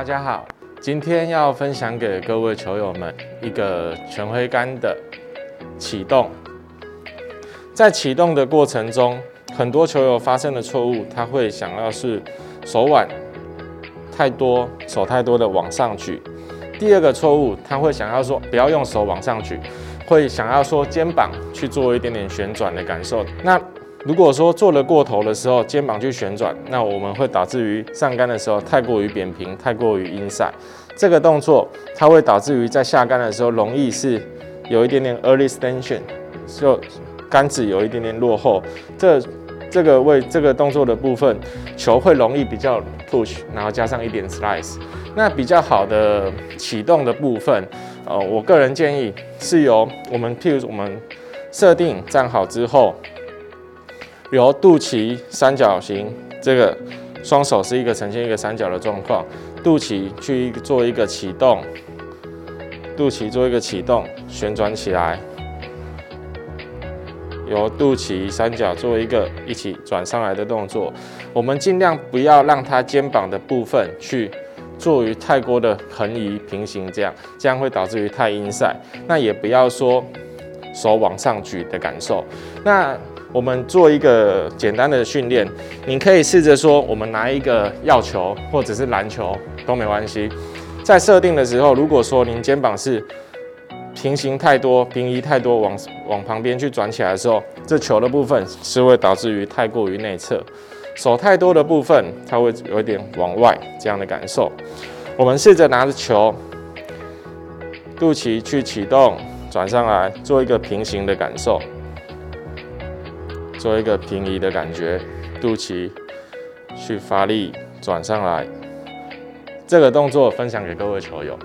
大家好，今天要分享给各位球友们一个全挥杆的启动。在启动的过程中，很多球友发生的错误，他会想要是手腕太多，手太多的往上举。第二个错误，他会想要说不要用手往上举，会想要说肩膀去做一点点旋转的感受。那如果说做了过头的时候，肩膀去旋转，那我们会导致于上杆的时候太过于扁平，太过于 inside。这个动作它会导致于在下杆的时候容易是有一点点 early extension，就杆子有一点点落后。这这个位这个动作的部分，球会容易比较 push，然后加上一点 slice。那比较好的启动的部分，呃，我个人建议是由我们譬如我们设定站好之后。由肚脐三角形，这个双手是一个呈现一个三角的状况，肚脐去做一个启动，肚脐做一个启动，旋转起来，由肚脐三角做一个一起转上来的动作。我们尽量不要让它肩膀的部分去做于太过的横移平行，这样这样会导致于太阴塞。那也不要说手往上举的感受。那我们做一个简单的训练，你可以试着说，我们拿一个药球或者是篮球都没关系。在设定的时候，如果说您肩膀是平行太多、平移太多，往往旁边去转起来的时候，这球的部分是会导致于太过于内侧。手太多的部分，它会有点往外这样的感受。我们试着拿着球，肚脐去启动，转上来，做一个平行的感受。做一个平移的感觉，肚脐去发力转上来，这个动作分享给各位球友。